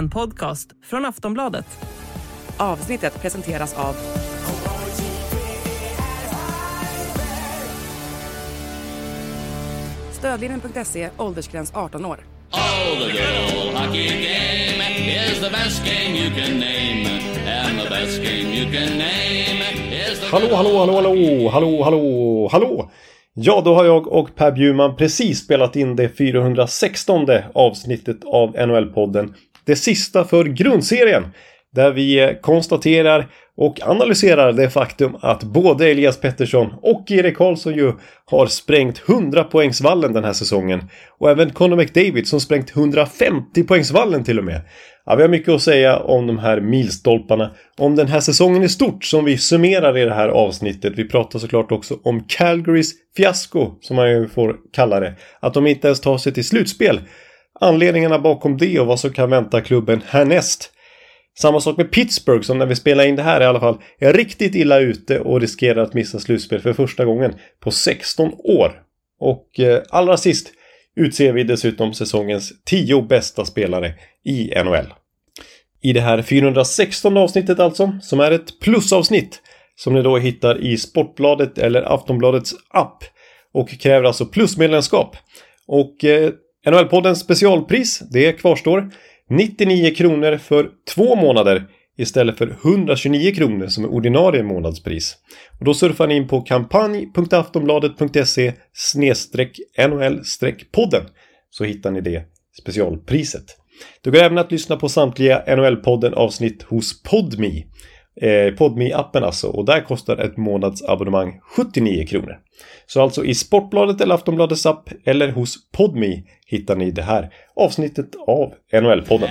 en podcast från Aftonbladet. Avsnittet presenteras av Stödlinjen.se, åldersgräns 18 år. Oh, the good hockey game is the best game you can name. And the best game you can name is the... Hallå, hallå, hallå, hallå, hallå, hallå, hallå! Ja, då har jag och Per Bjurman precis spelat in det 416 avsnittet av NHL-podden. Det sista för grundserien. Där vi konstaterar och analyserar det faktum att både Elias Pettersson och Erik Karlsson ju har sprängt 100 poängsvallen den här säsongen. Och även Conor McDavid som sprängt 150 poängsvallen till och med. Ja, vi har mycket att säga om de här milstolparna. Om den här säsongen i stort som vi summerar i det här avsnittet. Vi pratar såklart också om Calgarys fiasko, som man ju får kalla det. Att de inte ens tar sig till slutspel. Anledningarna bakom det och vad som kan vänta klubben härnäst. Samma sak med Pittsburgh som när vi spelar in det här i alla fall är riktigt illa ute och riskerar att missa slutspel för första gången på 16 år. Och eh, allra sist utser vi dessutom säsongens 10 bästa spelare i NHL. I det här 416 avsnittet alltså, som är ett plusavsnitt som ni då hittar i Sportbladet eller Aftonbladets app och kräver alltså plusmedlemskap. Och eh, NHL-poddens specialpris, det kvarstår. 99 kronor för två månader istället för 129 kronor som är ordinarie månadspris. Och då surfar ni in på kampanj.aftonbladet.se NHL-podden så hittar ni det specialpriset. Det går även att lyssna på samtliga NHL-podden avsnitt hos Podmi. Eh, podmi appen alltså och där kostar ett månadsabonnemang 79 kronor. Så alltså i Sportbladet eller Aftonbladets app eller hos Podmi hittar ni det här avsnittet av NHL-podden.